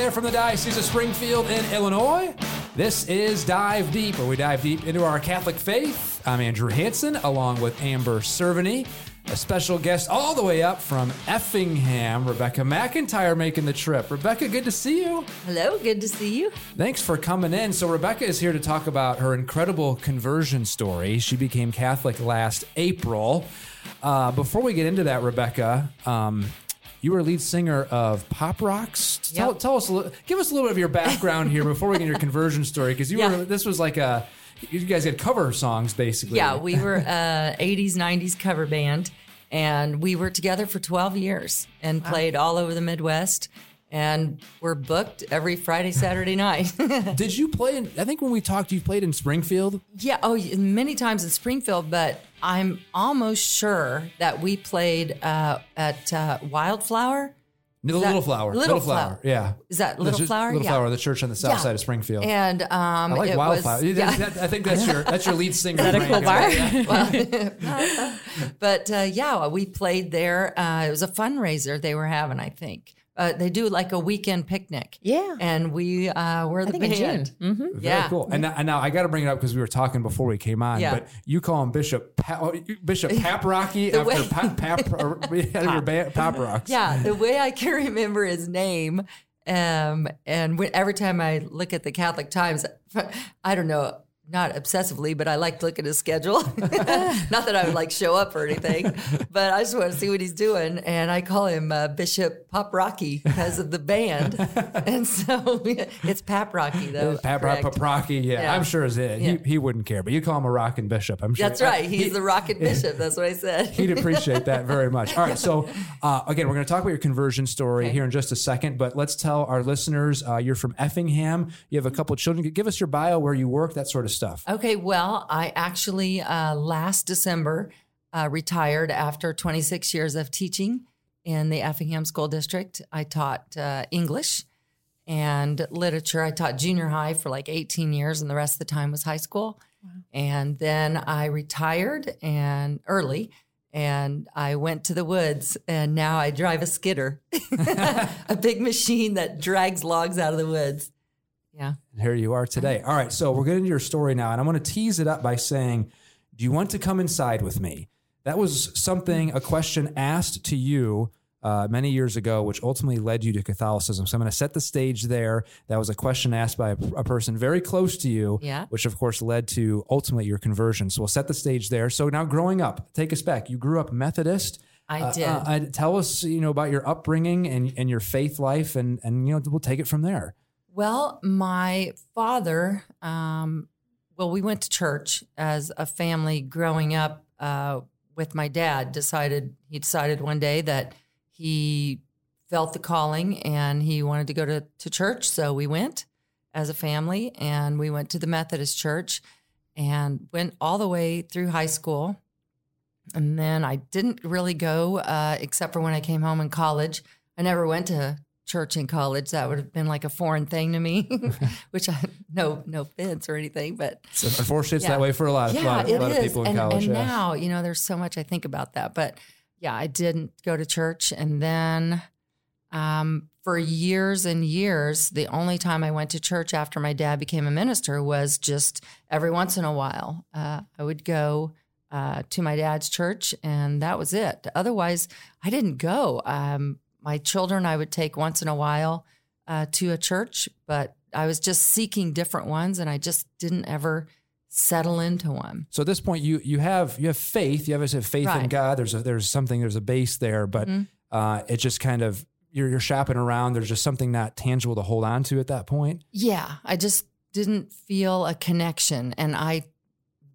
there from the Diocese of Springfield in Illinois. This is Dive Deep, where we dive deep into our Catholic faith. I'm Andrew Hanson, along with Amber Cerveny. A special guest all the way up from Effingham, Rebecca McIntyre, making the trip. Rebecca, good to see you. Hello, good to see you. Thanks for coming in. So, Rebecca is here to talk about her incredible conversion story. She became Catholic last April. Uh, before we get into that, Rebecca, um, you were lead singer of Pop Rocks. Tell, Yep. tell us, a little, give us a little bit of your background here before we get into your conversion story, because you Yeah. were. This was like a. You guys had cover songs, basically. Yeah, we were a 80s, 90s cover band, and we were together for 12 years and played all over the Midwest. And we're booked every Friday, Saturday night. Did you play? In, I think when we talked, you played in Springfield. yeah, oh, many times in Springfield, but I'm almost sure that we played uh, at uh, Wildflower. The that- Little Flower. Little Flower. Yeah. Is that Little church- Flower? Little Yeah. Flower, the church on the south Yeah. side of Springfield. And um, I like it Wildflower. was, yeah. that- I think that's your that's your lead singer. Is that a cool Frank. bar? but uh, yeah, we played there. Uh, it was a fundraiser they were having, I think. Uh, they do like a weekend picnic. Yeah. And we uh, were the think in band. Mm-hmm. Very Yeah. cool. And, now- and now I got to bring it up because we were talking before we came on. Yeah. But you call him Bishop pa- oh, Bishop Paprocki after way- Pap Pap or, out of your band, Pop Rocks. Yeah, the way I can remember his name, um, and when, every time I look at the Catholic Times, I don't know, not obsessively, but I like to look at his schedule. not that I would like show up or anything, but I just want to see what he's doing. And I call him uh, Bishop Pop Rocky because of the band, and so it's Paprocki though. Pap correct? Rocky. Yeah, Yeah. I'm sure is it. Yeah. He, he wouldn't care, but you call him a rockin' bishop. I'm sure. That's right. He's He- the Rocket Bishop. That's what I said. He'd appreciate that very much. All right. So, uh, again, we're going to talk about your conversion story Okay. here in just a second, but let's tell our listeners uh, you're from Effingham. You have a couple of children. Give us your bio, where you work, that sort of stuff. Okay, well, I actually uh, last December uh, retired after 26 years of teaching in the Effingham School District. I taught uh, English and literature. I taught junior high for like 18 years, and the rest of the time was high school. And then I retired and early. And I went to the woods, and now I drive a skidder, a big machine that drags logs out of the woods. Yeah. And here you are today. All right. So, we're getting to your story now, and I'm going to tease it up by saying, Do you want to come inside with me? That was something, a question asked to you uh, many years ago, which ultimately led you to Catholicism. So I'm going to set the stage there. That was a question asked by a, a person very close to you, Yeah. which of course led to ultimately your conversion. So we'll set the stage there. So now growing up, take us back. You grew up Methodist. I Uh, did. uh, uh, tell us, you know, about your upbringing and, and your faith life, and and you know we'll take it from there. Well, my father, um, well, we went to church as a family growing up uh, with my dad. Decided he decided one day that he felt the calling and he wanted to go to, to church, so we went as a family, and we went to the Methodist church and went all the way through high school. And then I didn't really go uh, except for when I came home in college. I never went to church in college. That would have been like a foreign thing to me, which I no no offense or anything, but So unfortunately, it's Yeah. that way for a lot, of yeah, lot, of- lot of people in and, college. and yeah. now you know there's so much I think about that, but yeah, I didn't go to church, and then um, for years and years, the only time I went to church after my dad became a minister was just every once in a while. Uh, I would go uh, to my dad's church, and that was it. Otherwise, I didn't go. Um, my children, I would take once in a while uh, to a church, but I was just seeking different ones, and I just didn't ever settle into one. So at this point, you you have you have faith. You have a faith in God. There's a, there's something. There's a base there, but Mhm. uh, it just kind of you're you're shopping around. There's just something not tangible to hold on to at that point. Yeah, I just didn't feel a connection. And I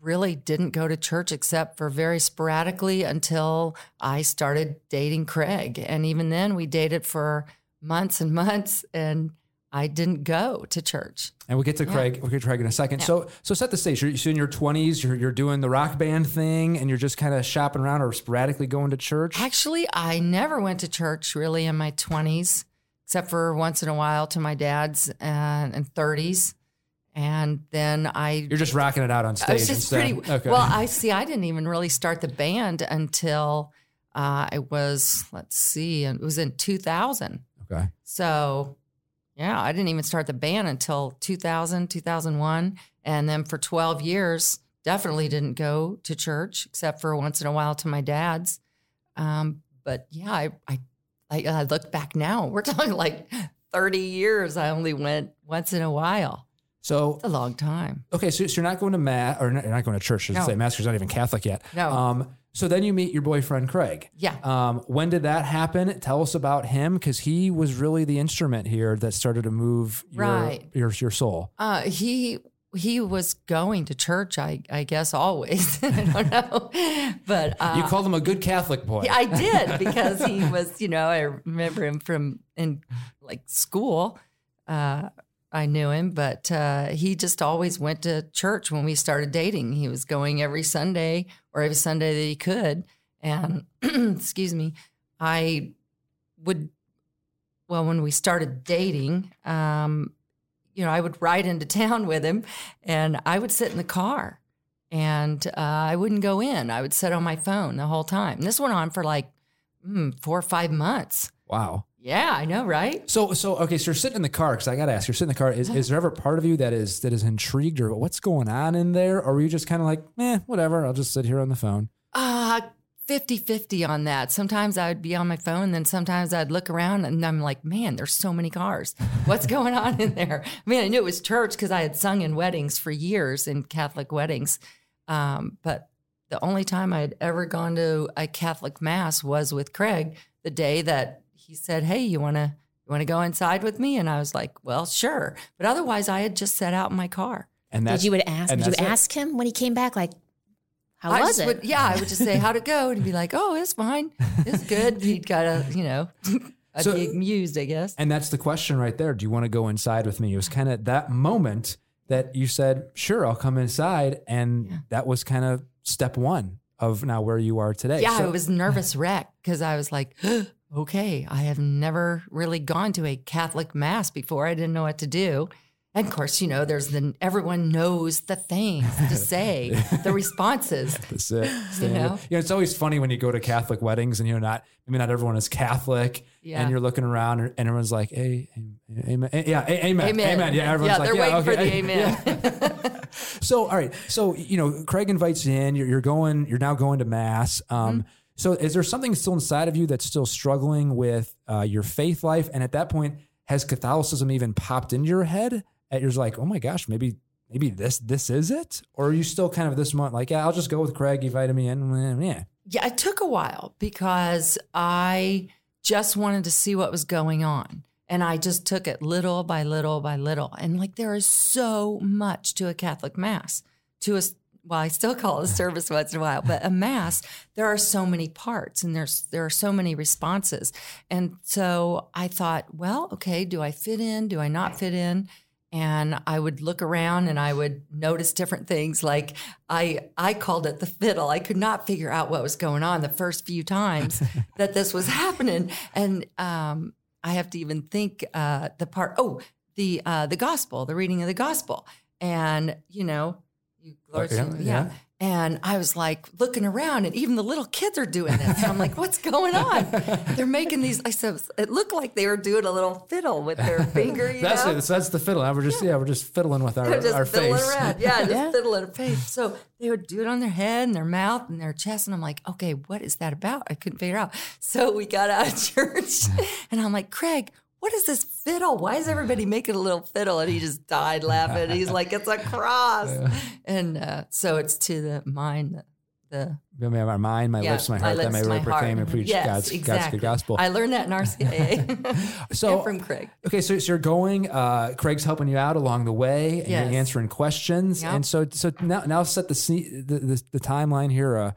really didn't go to church except for very sporadically until I started dating Craig. And even then, we dated for months and months, and I didn't go to church. And we'll get to Yeah. Craig. We'll get to Craig in a second. Yeah. So so set the stage. You're, so in your 20s, you're you're doing the rock band thing, and you're just kind of shopping around or sporadically going to church. Actually, I never went to church really in my 20s, except for once in a while to my dad's uh, and, and 30s. And then I You're just rocking it out on I stage was just pretty okay. well. I see. I didn't even really start the band until uh, I was let's see, it was in 2000. okay. So Yeah, I didn't even start the band until 2000, 2001. And then for 12 years, definitely didn't go to church except for once in a while to my dad's. Um, but yeah, I, I, I, I look back now, we're talking like 30 years. I only went once in a while. So It's a long time. okay, so, so you're not going to mass or not, you're not going to church. I should No. say mass you're not even Catholic yet. No. Um, so then you meet your boyfriend Craig. Yeah. Um, when did that happen? Tell us about him because he was really the instrument here that started to move your Right. your, your soul. Uh, he he was going to church, I I guess always. I don't know, but uh, you called him a good Catholic boy. Yeah, I did because he was, you know, I remember him from in like school. Uh, I knew him, but uh, he just always went to church when we started dating. He was going every Sunday or every Sunday that he could. And excuse me, I would, well, when we started dating, um, you know, I would ride into town with him and I would sit in the car and uh, I wouldn't go in. I would sit on my phone the whole time. And this went on for like mm, four or five months. wow. Yeah, I know, right? So so okay, so you're sitting in the car because I got to ask. You're sitting in the car. Is, is there ever part of you that is that is intrigued or what's going on in there, or were you just kind of like, eh, whatever? I'll just sit here on the phone. Uh 50 50 on that. Sometimes I would be on my phone, then sometimes I'd look around and I'm like, man, there's so many cars. What's going on in there? I mean, I knew it was church because I had sung in weddings for years in Catholic weddings. Um, but the only time I had ever gone to a Catholic mass was with Craig the day that he said, Hey, you want to. You want to go inside with me? And I was like, well, sure. But otherwise, I had just sat out in my car. And that's Did you would ask? Did you it. ask him when he came back? Like, how I was it? Would, yeah, I would just say, how'd it go? And he'd be like, oh, it's fine. It's good. He'd kind of, you know, I'd So- be amused, I guess. And that's the question right there. Do you want to go inside with me? It was kind of that moment that you said, sure, I'll come inside. And that was kind of step one of now where you are today. Yeah, So- I was nervous wreck because I was like, okay, I have never really gone to a Catholic mass before. I didn't know what to do. And of course, you know, there's the everyone knows the things to say, the responses. That's it. Know? You know, it's always funny when you go to Catholic weddings and you're not, maybe not everyone is Catholic Yeah. and you're looking around and everyone's like, hey, amen. Yeah, amen. Amen. Amen. Yeah, everyone's Yeah, like, they're yeah, waiting for okay. the amen. Yeah. so, all right. So, you know, Craig invites you in, you're, you're going, you're now going to mass. Um, Mm-hmm. So is there something still inside of you that's still struggling with uh, your faith life? And at that point, has Catholicism even popped into your head? And you're like, oh my gosh, maybe maybe this this is it? Or are you still kind of this month like, yeah, I'll just go with Craig. He invited me in. Yeah. Yeah, it took a while because I just wanted to see what was going on. And I just took it little by little by little. And like there is so much to a Catholic Mass, to a well, I still call it a service once in a while, but a mass, there are so many parts and there's there are so many responses. And so I thought, well, okay, do I fit in? Do I not fit in? and I would look around and I would notice different things. Like I, I called it the fiddle. I could not figure out what was going on the first few times that this was happening, and um, I have to even think uh, the part. Oh, the uh, the gospel, the reading of the gospel, and you know, you yeah, yeah, yeah. And I was like looking around, and even the little kids are doing this. And I'm like, what's going on? They're making these. I said, it looked like they were doing a little fiddle with their finger. You That's know? it. So that's the fiddle. Now we're just yeah, we're just fiddling with our, our fiddling face. around. Yeah, just Yeah. fiddling a face. So they would do it on their head and their mouth and their chest. And I'm like, okay, what is that about? I couldn't figure out. So we got out of church and I'm like, Craig, what is this fiddle? Why is everybody making a little fiddle? And he just died laughing. He's like, it's a cross. And uh, so it's to the mind, the May my mind, my yeah, lips, my heart, that may really proclaim and preach Yes, God's, God's good gospel. I learned that in RCIA so and from Craig. Okay, so, so you're going. Uh, Craig's helping you out along the way, and Yes. you're answering questions. Yep. And so, so now, now set the, the the the timeline here. Uh,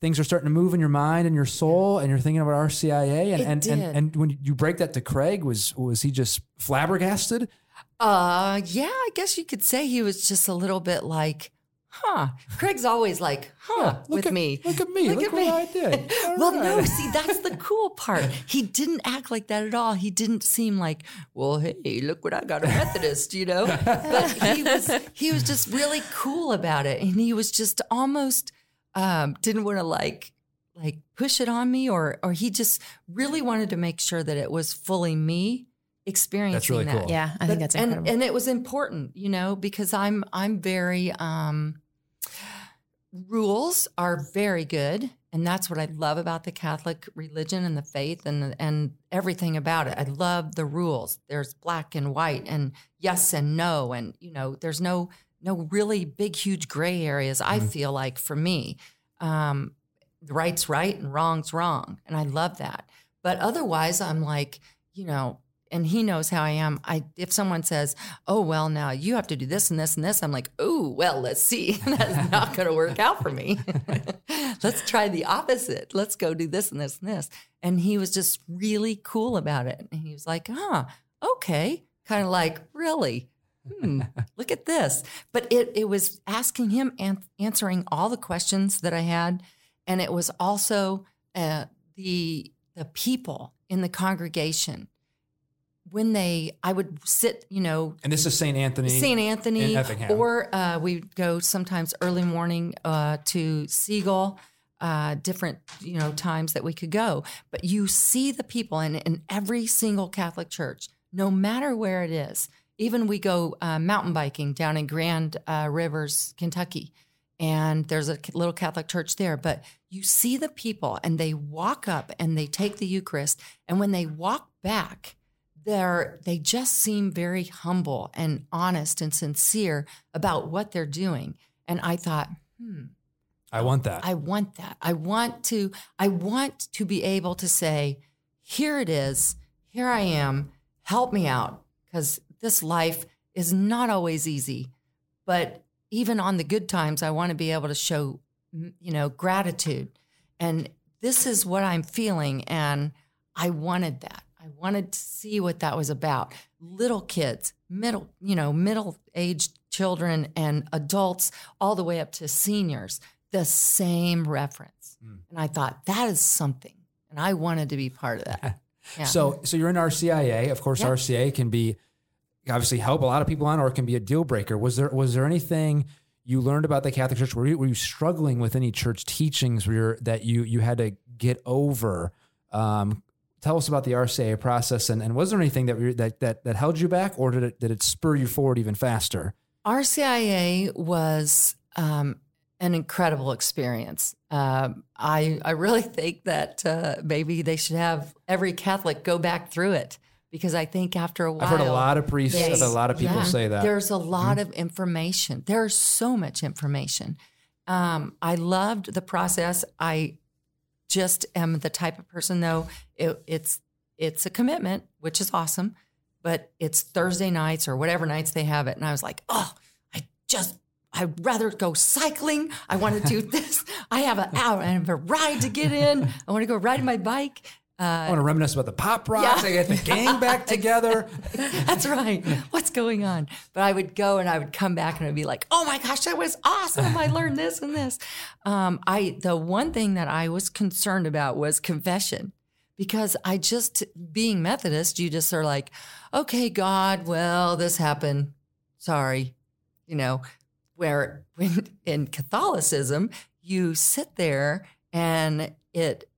things are starting to move in your mind and your soul, and you're thinking about RCIA. And and, and and when you break that to Craig, was was he just flabbergasted? Uh, yeah, I guess you could say he was just a little bit like, huh. Craig's always like, huh, Yeah, look with at- me. look at me, look at what I did. Well, no, see, that's the cool part. He didn't act like that at all. He didn't seem like, well, hey, look what I got a Methodist, you know. But he was he was just really cool about it, and he was just almost um, didn't want to like like push it on me, or or he just really wanted to make sure that it was fully me experiencing really that. cool. Yeah, I But- think that's and. And it was important, you know, because I'm I'm very um rules are very good and that's what I love about the Catholic religion and the faith and and everything about it. I love the rules. There's black and white and yes and no and you know, there's no no really big huge gray areas I feel like for me. Um right's right and wrong's wrong and I love that. But otherwise I'm like, you know, and he knows how I am. I if someone says, "Oh well, now you have to do this and this and this," I'm like, "Oh well, let's see. That's not going to work out for me. let's try the opposite. Let's go do this and this and this." And he was just really cool about it. And he was like, "Huh, okay," kind of like, "Really." Hmm, look at this. But it it was asking him and answering all the questions that I had, and it was also uh, the the people in the congregation when they I would sit, you know, And this is St. Anthony. St. Anthony, or uh, we go sometimes early morning uh, to Sigel. Uh, different, you know, times that we could go, but you see the people in, in every single Catholic church, no matter where it is. Even we go uh, mountain biking down in Grand uh, Rivers, Kentucky, and there's a little Catholic church there. But you see the people, and they walk up and they take the Eucharist, and when they walk back, they're they just seem very humble and honest and sincere about what they're doing and i thought hmm I want that. i want that i want to i want to be able to say here it is here i am help me out because this life is not always easy but even on the good times i want to be able to show mm, you know gratitude and this is what i'm feeling and i wanted that i wanted to see what that was about little kids middle you know middle aged children and adults all the way up to seniors the same reference and i thought that is something and i wanted to be part of that Yeah. So, so you're in RCIA. Of course, Yep. RCIA can be obviously help a lot of people on, or it can be a deal breaker. Was there was there anything you learned about the Catholic Church? Were you, were you struggling with any church teachings where that you you had to get over? Um, tell us about the RCIA process, and, and was there anything that that that that held you back, or did it did it spur you forward even faster? RCIA was um, an incredible experience. Um, I I really think that uh, maybe they should have every Catholic go back through it because I think after a while I've heard a lot of priests, Yes. a lot of people Yeah. say that. Mm-hmm. There's a lot of information. There's so much information. Um, I loved the process. I just am the type of person, though. It, it's it's a commitment, which is awesome, but it's Thursday nights or whatever nights they have it, and I was like, oh, I just. I'd rather go cycling. I want to do this. I have an hour. I have a ride to get in. I want to go riding my bike. I want to reminisce about the pop rocks. Yeah. I get the gang back together. That's right. What's going on? But I would go and I would come back and I'd be like, "Oh my gosh, that was awesome! I learned this and this." Um, I the one thing that I was concerned about was confession, because I just being Methodist, you just are like, "Okay, God, well, this happened. Sorry," you know. Where when in Catholicism, you sit there and it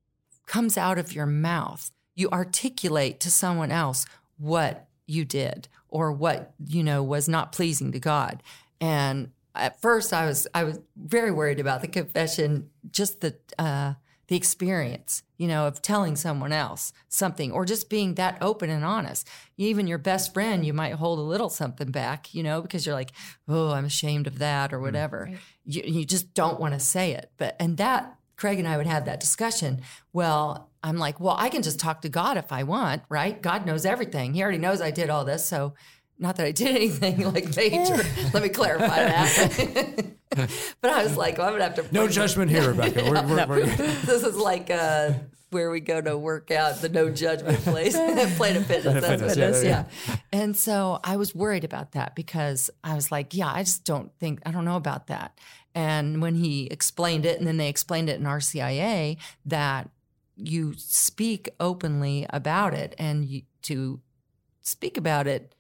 comes out of your mouth. You articulate to someone else what you did or what you know was not pleasing to God. And at first, I was I was very worried about the confession, just the uh, the experience, you know, of telling someone else something or just being that open and honest. Even your best friend, you might hold a little something back, you know, because you're like, oh, I'm ashamed of that or whatever. You, you just don't want to say it. But and that Craig and I would have that discussion. Well, I'm like, well, I can just talk to God if I want, right? God knows everything. He already knows I did all this. So, not that I did anything like major. Let me clarify that. but I was like, well, I'm gonna have to. No judgment here, Rebecca. We're, we're, we're, this is like uh, where we go to work out, the no judgment place, Planet Fitness. Planet That's Fitness, what yeah, it is. Yeah. And so I was worried about that because I was like, yeah, I just don't think, I don't know about that. And when he explained it, and then they explained it in RCIA that you speak openly about it and you, to speak about it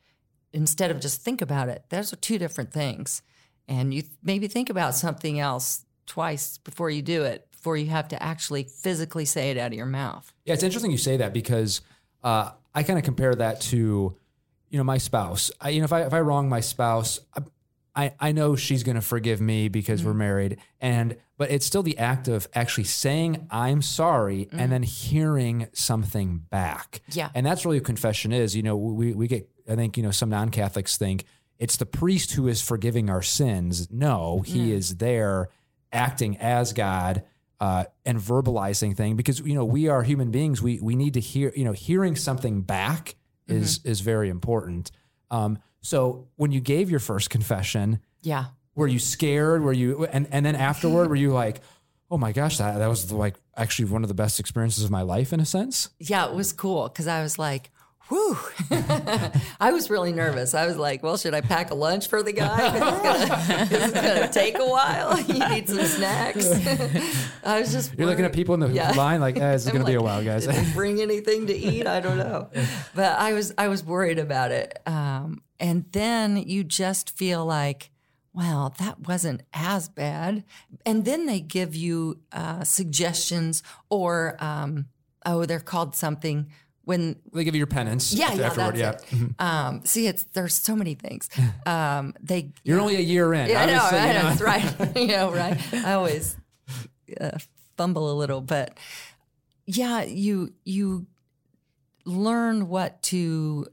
instead of just think about it, those are two different things. And you th- maybe think about something else twice before you do it, before you have to actually physically say it out of your mouth. Yeah, it's interesting you say that because uh, I kind of compare that to you know, my spouse, I, you know, if I, if I wrong my spouse, I, I know she's going to forgive me because Mm-hmm. we're married. And, but it's still the act of actually saying, I'm sorry, and then hearing something back. Mm-hmm. Yeah. And that's really what confession is. You know, we, we get, I think, you know, some non Catholics think it's the priest who is forgiving our sins. No, he is there acting as God. Uh, and verbalizing thing because you know we are human beings. We we need to hear you know hearing something back is is very important. Um, so when you gave your first confession Yeah. were you scared? Were you and and then afterward were you like oh my gosh that that was like actually one of the best experiences of my life in a sense? Yeah, it was cool because I was like, whew. I was really nervous. I was like, well, should I pack a lunch for the guy? This is going to take a while. You need some snacks. I was just. you're looking at people in the Yeah. line like eh, this is I'm gonna be a while guys bring anything to eat? I don't know. But I was I was worried about it. Um, and then you just feel like, well, that wasn't as bad. And then they give you uh, suggestions or um, oh, they're called something when they give you your penance yeah, yeah, afterward that's yeah it. Um, see, it's there's so many things. Um, they you're only a year in yeah, I know, I know. that's right. you know, right. I always uh, fumble a little, but yeah, you you learn what to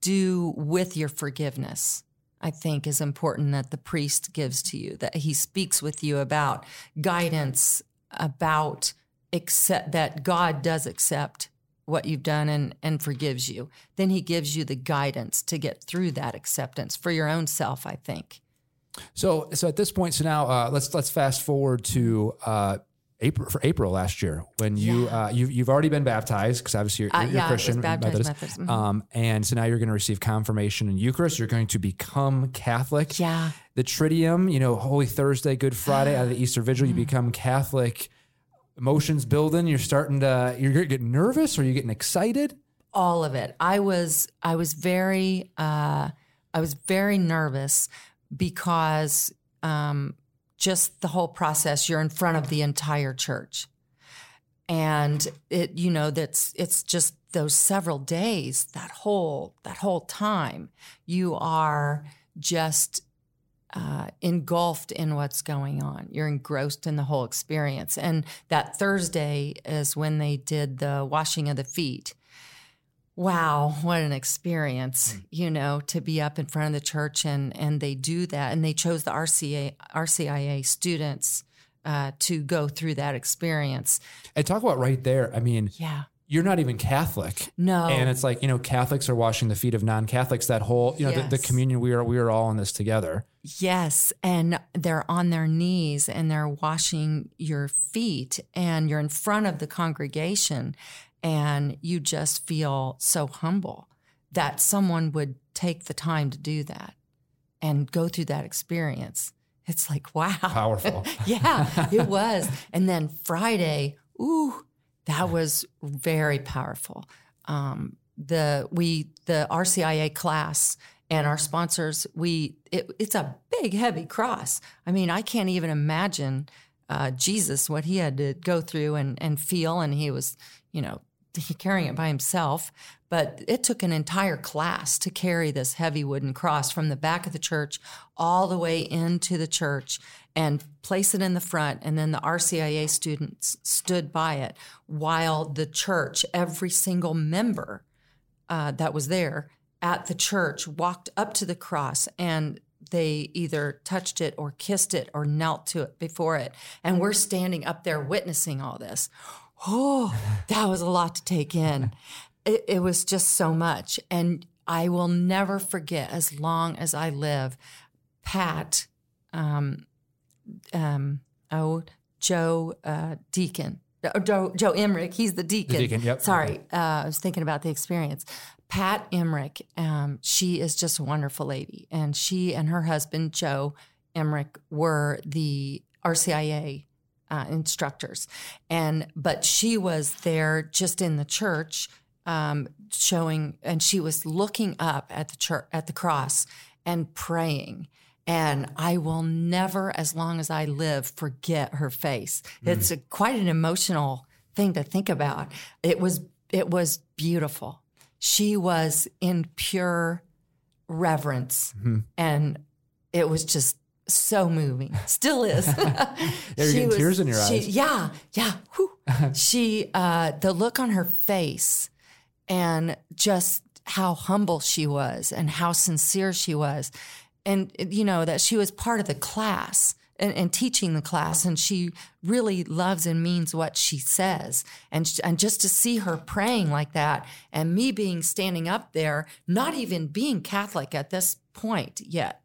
do with your forgiveness. I think is important that the priest gives to you, that he speaks with you about guidance, about accept that God does accept what you've done and, and forgives you. Then he gives you the guidance to get through that acceptance for your own self, I think. So, so at this point, so now uh, let's let's fast forward to uh, April for April last year when you uh, you you've already been baptized because obviously you're, Uh, you're yeah, Christian baptized Methodist. Methodist, mhm. Um, and so now you're going to receive confirmation and Eucharist. You're going to become Catholic. Yeah. The Triduum, you know, Holy Thursday, Good Friday, out of the Easter Vigil, Mm. you become Catholic. Emotions building. You're starting to. You're getting nervous. Or you getting excited? all of it. I was I was very uh, I was very nervous because um, just the whole process. You're in front of the entire church, and it you know that's it's just those several days. That whole that whole time, you are just uh, engulfed in what's going on. You're engrossed in the whole experience. And that Thursday is when they did the washing of the feet. Wow, what an experience, you know, to be up in front of the church and and they do that and they chose the RCA RCIA students uh, to go through that experience. And talk about right there. I mean, Yeah. You're not even Catholic. No. And it's like, you know, Catholics are washing the feet of non-Catholics, that whole, you know, the, the communion, we are, we are all in this together. Yes, and they're on their knees and they're washing your feet, and you're in front of the congregation, and you just feel so humble that someone would take the time to do that and go through that experience. It's like, wow. Powerful. yeah, it was. And then Friday, ooh, that was very powerful. Um, the we the RCIA class and our sponsors, we it, it's a big heavy cross. I mean, I can't even imagine uh, Jesus what he had to go through and and feel, and he was, you know, carrying it by himself. But it took an entire class to carry this heavy wooden cross from the back of the church all the way into the church and place it in the front. And then the RCIA students stood by it while the church, every single member uh, that was there at the church, walked up to the cross and they either touched it or kissed it or knelt to it before it. And we're standing up there witnessing all this. Oh, that was a lot to take in. It, it was just so much. And I will never forget as long as I live, Pat, um, um, oh, Joe uh, Deacon, uh, Joe, Joe Emmerich, he's the deacon. deacon, yep. Sorry, uh, I was thinking about the experience. Pat Emmerich, um, she is just a wonderful lady. And she and her husband, Joe Emmerich, were the RCIA uh, instructors. And, but she was there just in the church um, showing, and she was looking up at the church, at the cross and praying. And I will never, as long as I live, forget her face. It's a, quite an emotional thing to think about. It was, it was beautiful. she was in pure reverence, and it was just so moving. Still is. you're She getting tears in your she- eyes. Yeah, yeah. she, uh, the look on her face, and just how humble she was, and how sincere she was, and you know that she was part of the class and, and teaching the class, and she really loves and means what she says, and and just to see her praying like that, and me being standing up there, not even being Catholic at this point yet.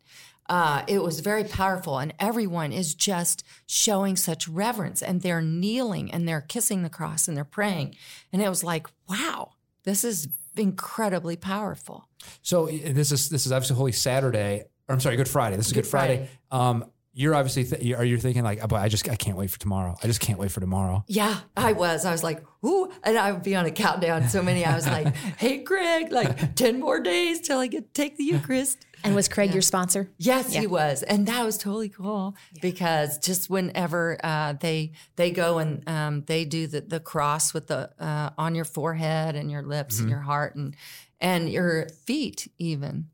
Uh, it was very powerful, and everyone is just showing such reverence, and they're kneeling and they're kissing the cross and they're praying, and it was like, wow, this is incredibly powerful. So this is this is obviously Holy Saturday. Or I'm sorry, Good Friday. This is Good, Good Friday. Um, you're obviously th- are you thinking like, oh, but I just I can't wait for tomorrow. I just can't wait for tomorrow. Yeah, I was. I was like, ooh, and I would be on a countdown. So many. I was like, hey, Greg, like ten more days till I get to take the Eucharist. And was Craig your sponsor? Yes, he was, and that was totally cool because just whenever uh, they they go and um, they do the the cross with the uh, on your forehead and your lips and your heart and and your feet even,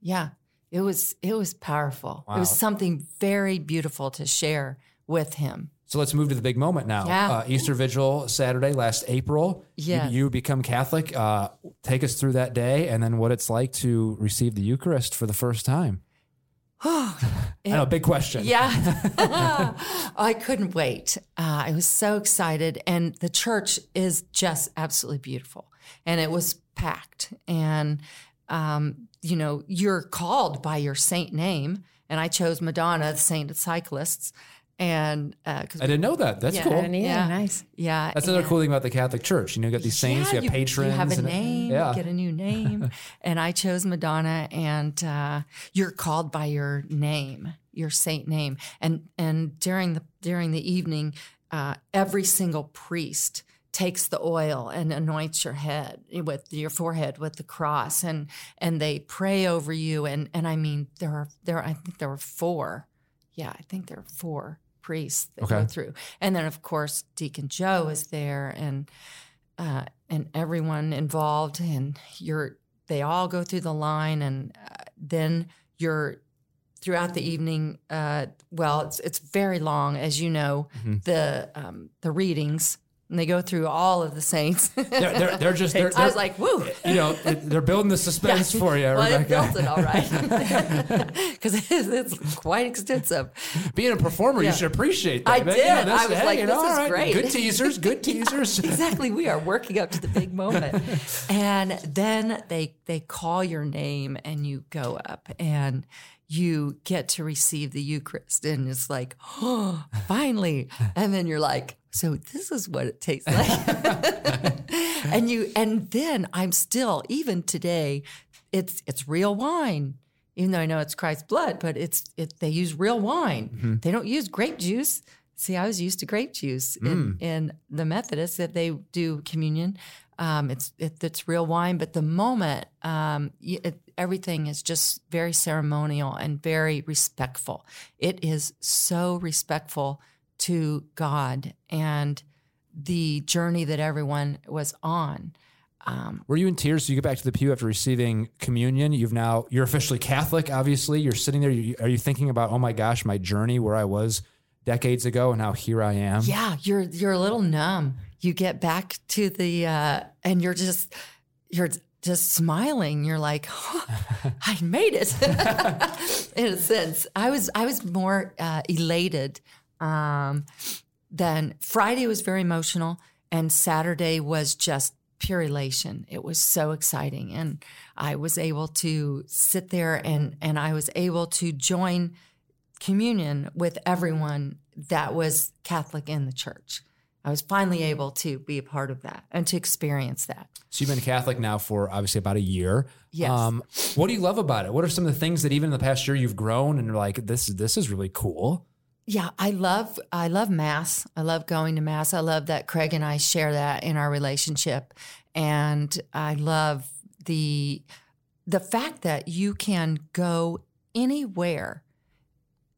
yeah, it was it was powerful. It was something very beautiful to share with him. So let's move to the big moment now. Yeah. Uh, Easter Vigil Saturday, last April. You- You, become Catholic. Uh, take us through that day and then what it's like to receive the Eucharist for the first time. I know, big question. Yeah. I couldn't wait. Uh, I was so excited. And the church is just absolutely beautiful. And it was packed. And, um, you know, you're called by your saint name. And I chose Madonna, the saint of cyclists. And because, I didn't know that. That's Yeah. cool. Yeah, Yeah. nice. yeah. That's another and- cool thing about the Catholic Church. You know, you got these saints, yeah, you got patrons. You have a and- name, Yeah. get a new name. and I chose Madonna, and uh, you're called by your name, your saint name. And and during the during the evening, uh, every single priest takes the oil and anoints your head with your forehead with the cross and and they pray over you and and I mean there are there I think there were four. Yeah I think there are four priests that go through. And then of course Deacon Joe is there and uh, and everyone involved and you're they all go through the line and uh, then you're throughout the evening uh, well it's it's very long as you know Mhm. the um, the readings and they go through all of the saints They're, they're, they're just, they're, I was like woo you know, they're building the suspense for you, well, Rebecca. built it all right because it's, it's quite extensive Being a performer, Yeah. you should appreciate that. I But, did. you know, this- I was hey, like, you know, this is right, great. Good teasers, good teasers. exactly we are working up to the big moment and then they they call your name and you go up and you get to receive the eucharist and it's like oh finally. And then you're like so this is what it tastes like. And you and then i'm still even today it's it's real wine even though i know it's christ's blood but it's it they use real wine. Mm-hmm. They don't use grape juice. See i was used to grape juice in, mm. in the methodists that they do communion um, it's it, it's real wine but the moment um, it, everything is just very ceremonial and very respectful it is so respectful to god and the journey that everyone was on um, Were you in tears? So you get back to the pew after receiving communion. You've now you're officially Catholic. Obviously, you're sitting there. You, are you thinking about, oh my gosh, my journey where I was decades ago, and now here I am? Yeah, you're you're a little numb. You get back to the uh, and you're just you're just smiling. You're like, "Huh, I made it. In a sense, I was I was more uh, elated um, than Friday was very emotional, and Saturday was just pure elation. It was so exciting, and I was able to sit there and and I was able to join communion with everyone that was Catholic in the church. I was finally able to be a part of that and to experience that. So you've been Catholic now for obviously about a year. Yes. Um, what do you love about it? What are some of the things that even in the past year you've grown and you're like, this this is really cool? Yeah, I love I love mass. I love going to mass. I love that Craig and I share that in our relationship. And I love the the fact that you can go anywhere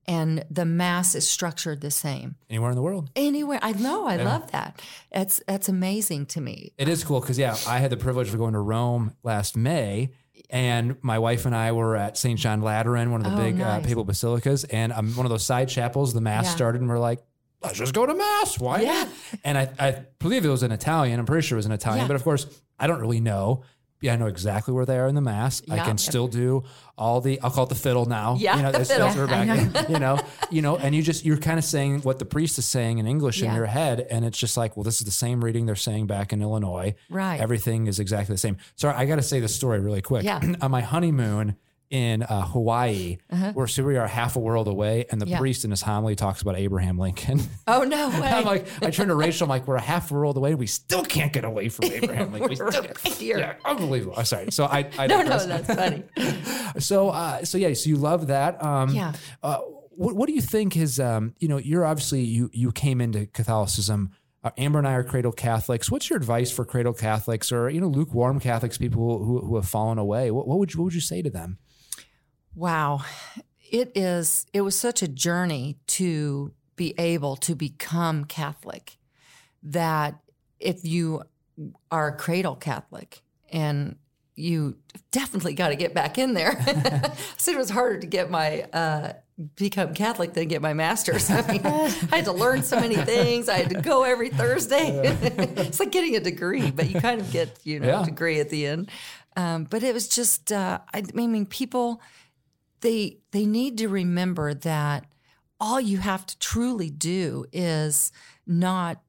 and the mass is structured the same Anywhere in the world. anywhere. I know, I love that. That's that's amazing to me. It is cool because yeah, I had the privilege of going to Rome last May, and my wife and I were at St. John Lateran, one of the Oh, big uh, papal basilicas, and um, one of those side chapels. The mass Yeah. started, and we're like, let's just go to mass. Why Yeah. And I, I believe it was in Italian. I'm pretty sure it was in Italian, Yeah. but of course, I don't really know. Yeah, I know exactly where they are in the mass. I Yeah. can still do all the. I'll call it the fiddle now. Yeah, you know, the that's, fiddle. that's where we're I back. you know, you know, and you just you're kind of saying what the priest is saying in English in your head, and it's just like, well, this is the same reading they're saying back in Illinois. Right. Everything is exactly the same. Sorry, I got to say this story really quick. Yeah. On my honeymoon in uh, Hawaii, we're so we are half a world away, and the Uh-huh. Yeah. priest in his homily talks about Abraham Lincoln. Oh no way! I'm like, I turned to Rachel. I'm like, we're a half a world away. We still can't get away from Abraham Lincoln. We still Right here. Yeah, unbelievable. Oh, sorry. So I, I no, no, that's funny. So, uh, so yeah, so you love that. Um, Yeah. Uh, what, what do you think is, um, you know, you're obviously, you, you came into Catholicism. Uh, Amber and I are cradle Catholics. What's your advice for cradle Catholics or, you know, lukewarm Catholics, people who, who have fallen away? What, what would you, what would you say to them? Wow. It is it was such a journey to be able to become Catholic that if you are a cradle Catholic and you definitely got to get back in there. I said it was harder to get my uh, become Catholic than get my master's. I mean, I had to learn so many things. I had to go every Thursday. it's like getting a degree, but you kind of get you know Yeah. a degree at the end. Um, but it was just uh, I, I mean people they they need to remember that all you have to truly do is not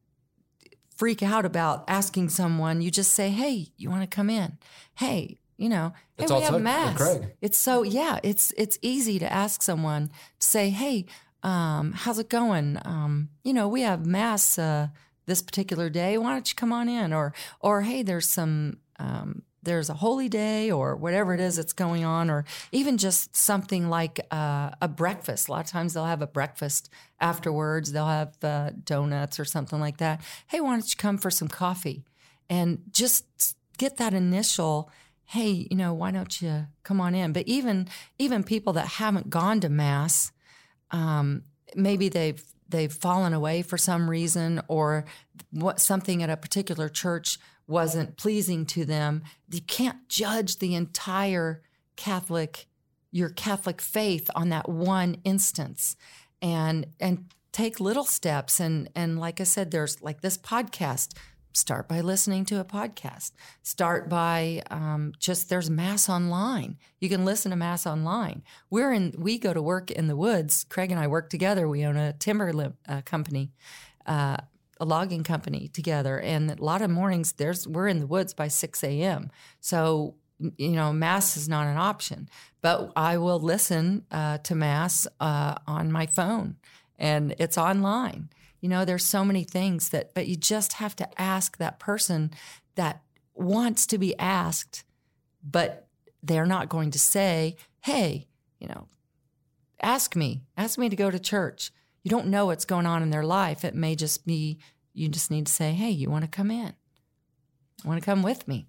freak out about asking someone. You just say, "Hey, you want to come in? Hey, you know, hey, all we have with mass." It's so yeah, it's it's easy to ask someone to say, "Hey, um, how's it going? Um, you know, we have mass uh, this particular day. Why don't you come on in?" Or or hey, there's some um, there's a holy day or whatever it is that's going on, or even just something like uh, a breakfast. A lot of times they'll have a breakfast afterwards. They'll have uh, donuts or something like that. Hey, why don't you come for some coffee? And just get that initial, hey, you know, why don't you come on in? But even even people that haven't gone to mass, um, maybe they've they've fallen away for some reason or what something at a particular church wasn't pleasing to them. You can't judge the entire catholic your catholic faith on that one instance. And and take little steps. And and like i said there's like this podcast start by listening to a podcast. Start by um, just there's mass online. You can listen to mass online. We're in we go to work in the woods. Craig and i work together. We own a timber uh, company uh, a logging company together and a lot of mornings there's we're in the woods by 6 a.m so you know mass is not an option. But i will listen uh, to mass uh, on my phone and it's online. You know there's so many things that but you just have to ask that person that wants to be asked but they're not going to say hey you know ask me ask me to go to church you don't know what's going on in their life it may just be you just need to say hey you want to come in want to come with me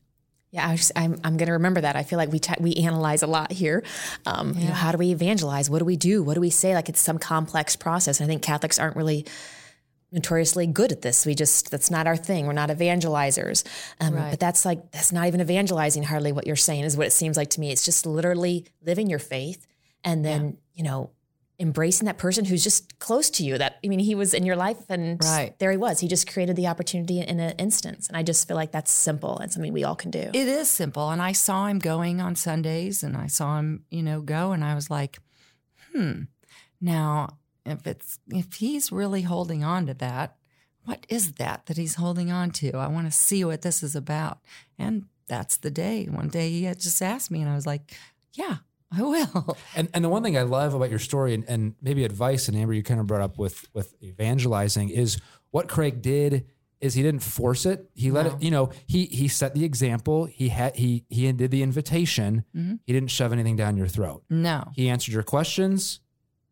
Yeah, I just, I'm, I'm going to remember that. I feel like we ta- we analyze a lot here. Um, you know, how do we evangelize? What do we do? What do we say? Like it's some complex process. And I think Catholics aren't really notoriously good at this. We just that's not our thing. We're not evangelizers. Um, Right. But that's like that's not even evangelizing. Hardly what you're saying is what it seems like to me. It's just literally living your faith and then you know embracing that person who's just close to you. That I mean, he was in your life and Right. there he was. He just created the opportunity in an instance. And I just feel like that's simple and something we all can do. It is simple. And I saw him going on Sundays and I saw him, you know, go and I was like, hmm. Now, if it's if he's really holding on to that, what is that that he's holding on to? I want to see what this is about. And that's the day. One day he had just asked me and I was like, Yeah, I will. And and the one thing I love about your story and, and maybe advice, and Amber, you kind of brought up with with evangelizing, is what Craig did is he didn't force it. He let No. it, you know, he he set the example. He had he he did the invitation. Mm-hmm. He didn't shove anything down your throat. No. He answered your questions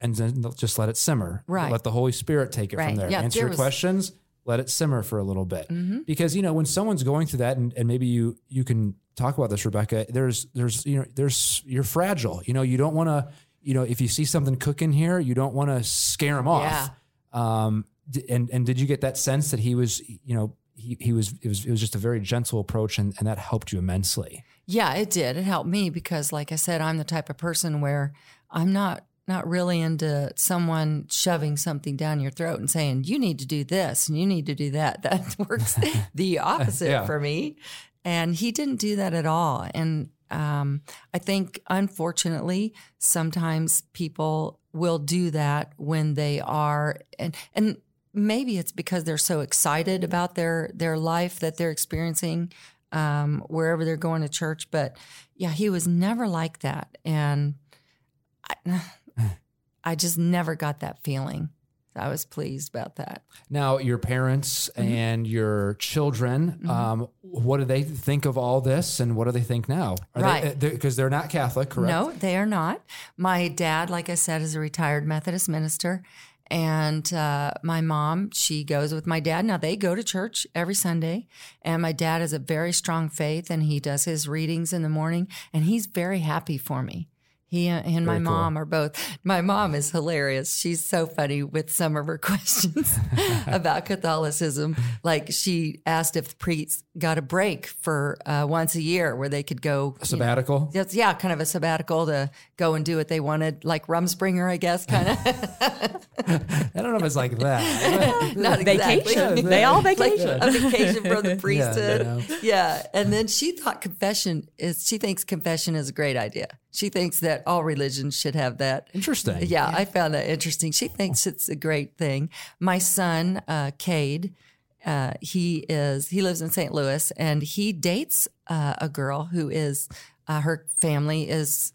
and then just let it simmer. Right. Let the Holy Spirit take it Right. from there. Yeah, Answer there your was- questions, let it simmer for a little bit. Because, you know, when someone's going through that and, and maybe you you can talk about this, Rebecca, there's there's you know, there's you're fragile. You know, you don't want to you know, if you see something cooking here, you don't want to scare them off. Yeah. Um, and and did you get that sense that he was, you know, he, he was it was it was just a very gentle approach, and, and that helped you immensely. Yeah, it did. It helped me because, like I said, I'm the type of person where I'm not not really into someone shoving something down your throat and saying you need to do this and you need to do that. That works the opposite Yeah. for me. And he didn't do that at all. And um, I think, unfortunately, sometimes people will do that when they are and and maybe it's because they're so excited about their their life that they're experiencing um, wherever they're going to church. But yeah, he was never like that, and I, I just never got that feeling. I was pleased about that. Now, your parents Mm-hmm. and your children, um, what do they think of all this, and what do they think now? Are Right. because they're not Catholic, correct? No, they are not. My dad, like I said, is a retired Methodist minister. And uh, my mom, she goes with my dad. Now, they go to church every Sunday. And my dad has a very strong faith and he does his readings in the morning. And he's very happy for me. He and my Very cool. mom are both. My mom is hilarious. She's so funny with some of her questions about Catholicism. Like she asked if the priests got a break for uh, once a year where they could go you know, Sabbatical. Yeah, kind of a sabbatical to go and do what they wanted, like Rumspringa, I guess, kind of. I don't know if it's like that. Not Vacation. exactly. They all Like vacation. a vacation from the priesthood. know. Yeah, and then she thought confession is. She thinks confession is a great idea. She thinks that all religions should have that. Interesting. Yeah, I found that interesting. She thinks it's a great thing. My son, uh, Cade, uh, he is he lives in St. Louis and he dates uh, a girl who is uh, her family is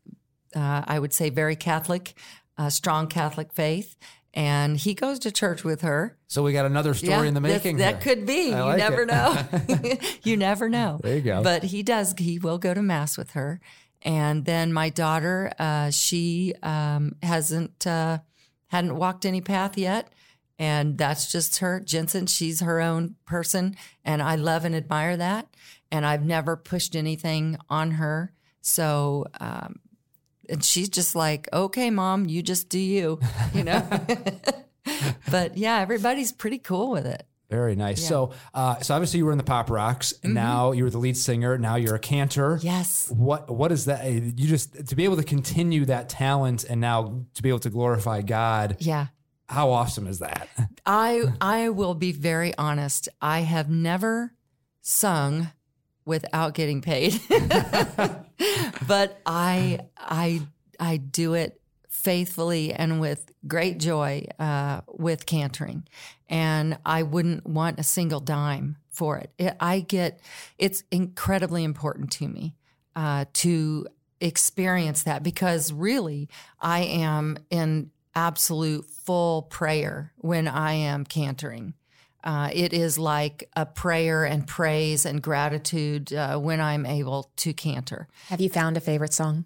uh, I would say very Catholic, uh, strong Catholic faith, and he goes to church with her. So we got another story in the making. That here. could be. I you like never it. know. you never know. There you go. But he does. He will go to mass with her. And then my daughter, uh, she um, hasn't uh, hadn't walked any path yet, and that's just her. Jensen, she's her own person, and I love and admire that. And I've never pushed anything on her. So, um, and she's just like, okay, mom, you just do you, you know. but yeah, everybody's pretty cool with it. Very nice. So, uh, so obviously you were in the Pop Rocks, Mm-hmm. now you were the lead singer. Now you're a cantor. Yes. What What is that? You just to be able to continue that talent, and now to be able to glorify God. Yeah. How awesome is that? I I will be very honest. I have never sung without getting paid. but I I I do it faithfully and with great joy uh, with cantoring, and I wouldn't want a single dime for it. it I get it's incredibly important to me uh, to experience that because really I am in absolute full prayer when I am cantoring. Uh, it is like a prayer and praise and gratitude uh, when I'm able to cantor. Have you found a favorite song?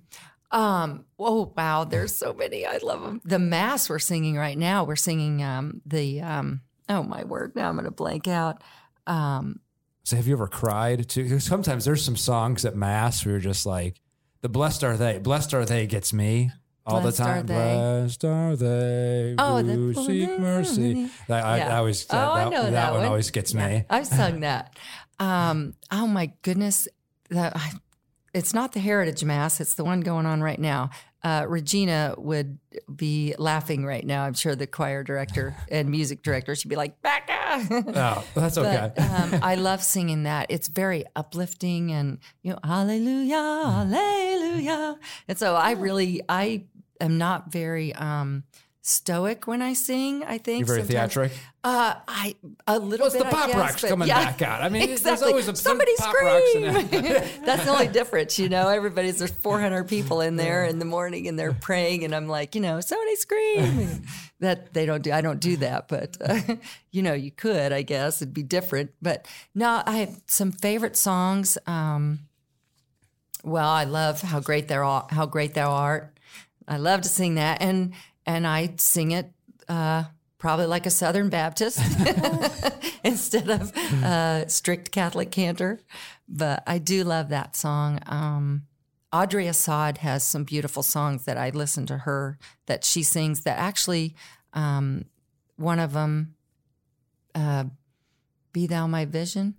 Um, oh wow, there's so many. I love them. The mass we're singing right now. We're singing um, the um, oh my word. Now I'm going to blank out. Um, So, have you ever cried too? sometimes there's some songs at mass where you're just like, "The blessed are they, blessed are they" gets me all the time. they. Blessed are they Oh, the- who seek mercy. That, I, Yeah. I always Oh, I know that, that one one. always gets me. I've sung that. Um, oh my goodness, that it's not the Heritage Mass. It's the one going on right now. Uh, Regina would be laughing right now. I'm sure the choir director and music director should be like, Becca. Oh, that's okay. But um, I love singing that. It's very uplifting and you know, Hallelujah, Hallelujah. And so I really, I am not very um, stoic when I sing. I think You're very Sometimes- theatric. Uh, I a little What's bit. the pop guess, rocks coming yeah, back out? I mean, there's always a somebody pop scream. That's the only difference, you know. Everybody's there's 400 people in there in the morning and they're praying, and I'm like, you know, somebody scream. that they don't do. I don't do that, but uh, you know, you could. I guess it'd be different. But no, I have some favorite songs. Um, well, I love how great thou art. How great thou art. I love to sing that, and and I sing it uh, probably like a Southern Baptist instead of uh, strict Catholic cantor. But I do love that song. Um, Audrey Assad has some beautiful songs that I listen to her that she sings. That actually, um, one of them, uh, "Be Thou My Vision."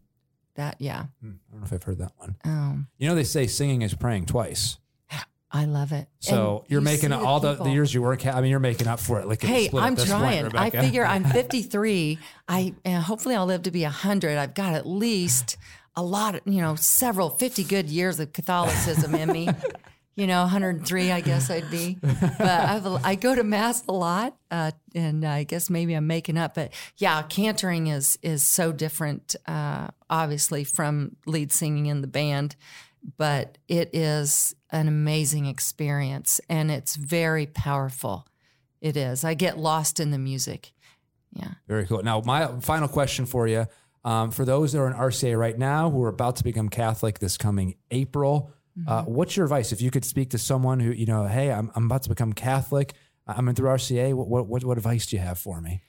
That yeah. Hmm, I don't know if I've heard that one. Um, You know, they say singing is praying twice. I love it. So And you're you making all the, the years you work. I mean, you're making up for it. Like Hey, I'm trying. I figure I'm 53. I hopefully I'll live to be 100. I've got at least a lot of, you know, several 50 good years of Catholicism in me. You know, 103, I guess I'd be. But I've, I go to mass a lot, uh, and I guess maybe I'm making up. But yeah, cantoring is is so different, uh, obviously, from lead singing in the band. But it is an amazing experience, and it's very powerful. It is. I get lost in the music. Yeah. Very cool. Now, my final question for you: um, for those that are in RCIA right now who are about to become Catholic this coming April, uh, Mm-hmm. what's your advice if you could speak to someone who you know, hey, I'm, I'm about to become Catholic. I'm in through RCIA. What, what what what advice do you have for me?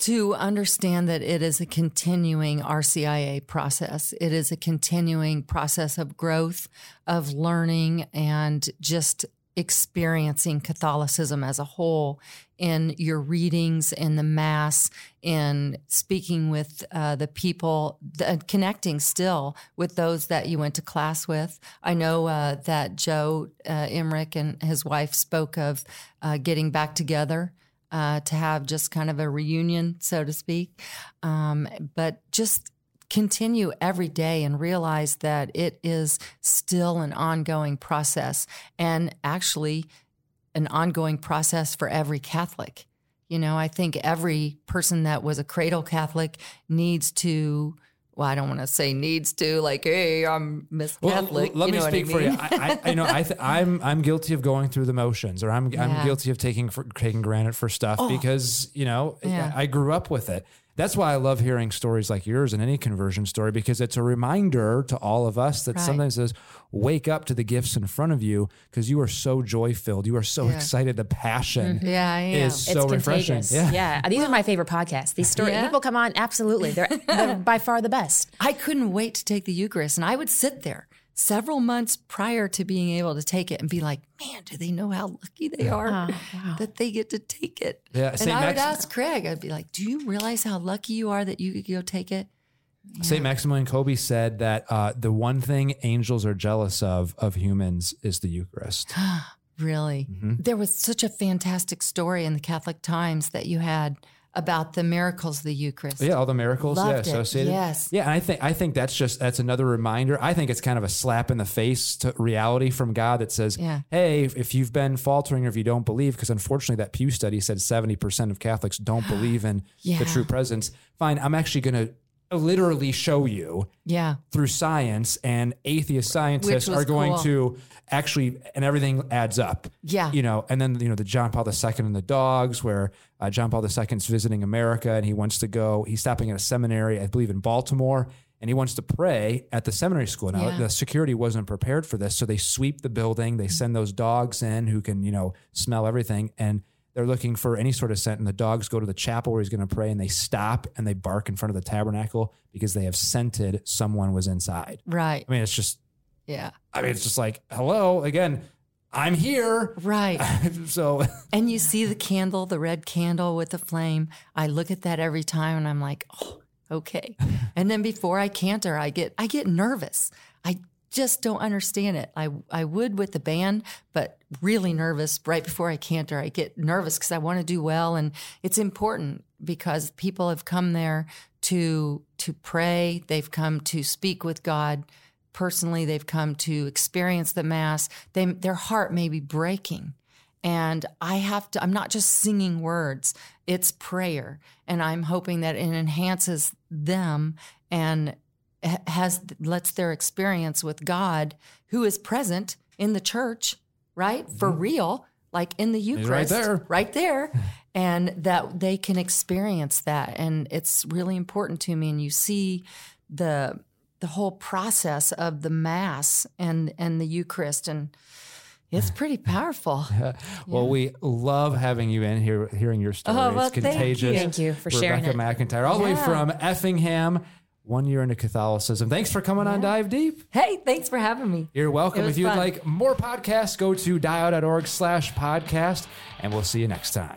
To understand that it is a continuing RCIA process. It is a continuing process of growth, of learning, and just experiencing Catholicism as a whole in your readings, in the Mass, in speaking with uh, the people, uh, connecting still with those that you went to class with. I know uh, that Joe uh, Emmerich and his wife spoke of uh, getting back together uh, to have just kind of a reunion, so to speak. Um, but just continue every day and realize that it is still an ongoing process and actually an ongoing process for every Catholic. You know, I think every person that was a cradle Catholic needs to. Well, I don't want to say needs to, like, hey, I'm Miss Well, Catholic. l- let you me speak I for you. mean? I, I, I know I th- I'm I'm guilty of going through the motions, or I'm I'm guilty of taking for taking granted for stuff oh. because you know Yeah. I grew up with it. That's why I love hearing stories like yours and any conversion story because it's a reminder to all of us that Right. sometimes says, wake up to the gifts in front of you because you are so joy filled. You are so Yeah. excited. The passion mm-hmm. yeah, I am. is so it's refreshing. Yeah. Yeah. These are my favorite podcasts. These stories, Yeah? people come on, absolutely. They're, they're by far the best. I couldn't wait to take the Eucharist. And I would sit there several months prior to being able to take it and be like, man, do they know how lucky they are Oh, wow. that they get to take it? Yeah, And Saint I would ask Craig, I'd be like, do you realize how lucky you are that you could go take it? St. Maximilian Kolbe said that uh, the one thing angels are jealous of of humans is the Eucharist. Really? Mm-hmm. There was such a fantastic story in the Catholic Times that you had about the miracles of the Eucharist. Yeah, all the miracles yeah, Loved it. associated. Yes. Yeah, and I think I think that's just that's another reminder. I think it's kind of a slap in the face to reality from God that says, Yeah. "Hey, if, if you've been faltering or if you don't believe, because unfortunately that Pew study said seventy percent of Catholics don't believe in Yeah. the true presence. Fine, I'm actually going to literally show you Yeah. through science, and atheist scientists are going cool. to actually, and everything adds up. Yeah. You know, and then, you know, the John Paul II and the dogs, where uh, John Paul II is visiting America and he wants to go, he's stopping at a seminary, I believe in Baltimore, and he wants to pray at the seminary school. Now, Yeah. the security wasn't prepared for this. So they sweep the building, they send those dogs in who can, you know, smell everything. And they're looking for any sort of scent, and the dogs go to the chapel where he's going to pray, and they stop and they bark in front of the tabernacle because they have scented someone was inside. Right. I mean, it's just, Yeah. I mean, it's just like, hello, again, I'm here. Right. so, And you see the candle, the red candle with the flame. I look at that every time and I'm like, oh, okay. And then before I cantor, I get I get nervous. I just don't understand it. I I would with the band, but really nervous right before I cantor. I get nervous because I want to do well and it's important because people have come there to to pray. They've come to speak with God personally. They've come to experience the mass. They their heart may be breaking and I have to, I'm not just singing words, it's prayer. And I'm hoping that it enhances them and has, lets their experience with God, who is present in the church, right? For mm-hmm. real, like in the Eucharist, right there. Right there. and that they can experience that. And it's really important to me. And you see the, the whole process of the Mass and, and the Eucharist. And it's pretty powerful. well, we love having you in here, hearing your oh, story. Oh, well, it's thank you. Thank you for sharing Rebecca. McIntyre, all the way from Effingham, one year into Catholicism. Thanks for coming on Dive Deep. Hey, thanks for having me. You're welcome. If you'd fun. like more podcasts, go to dio.org slash podcast, and we'll see you next time.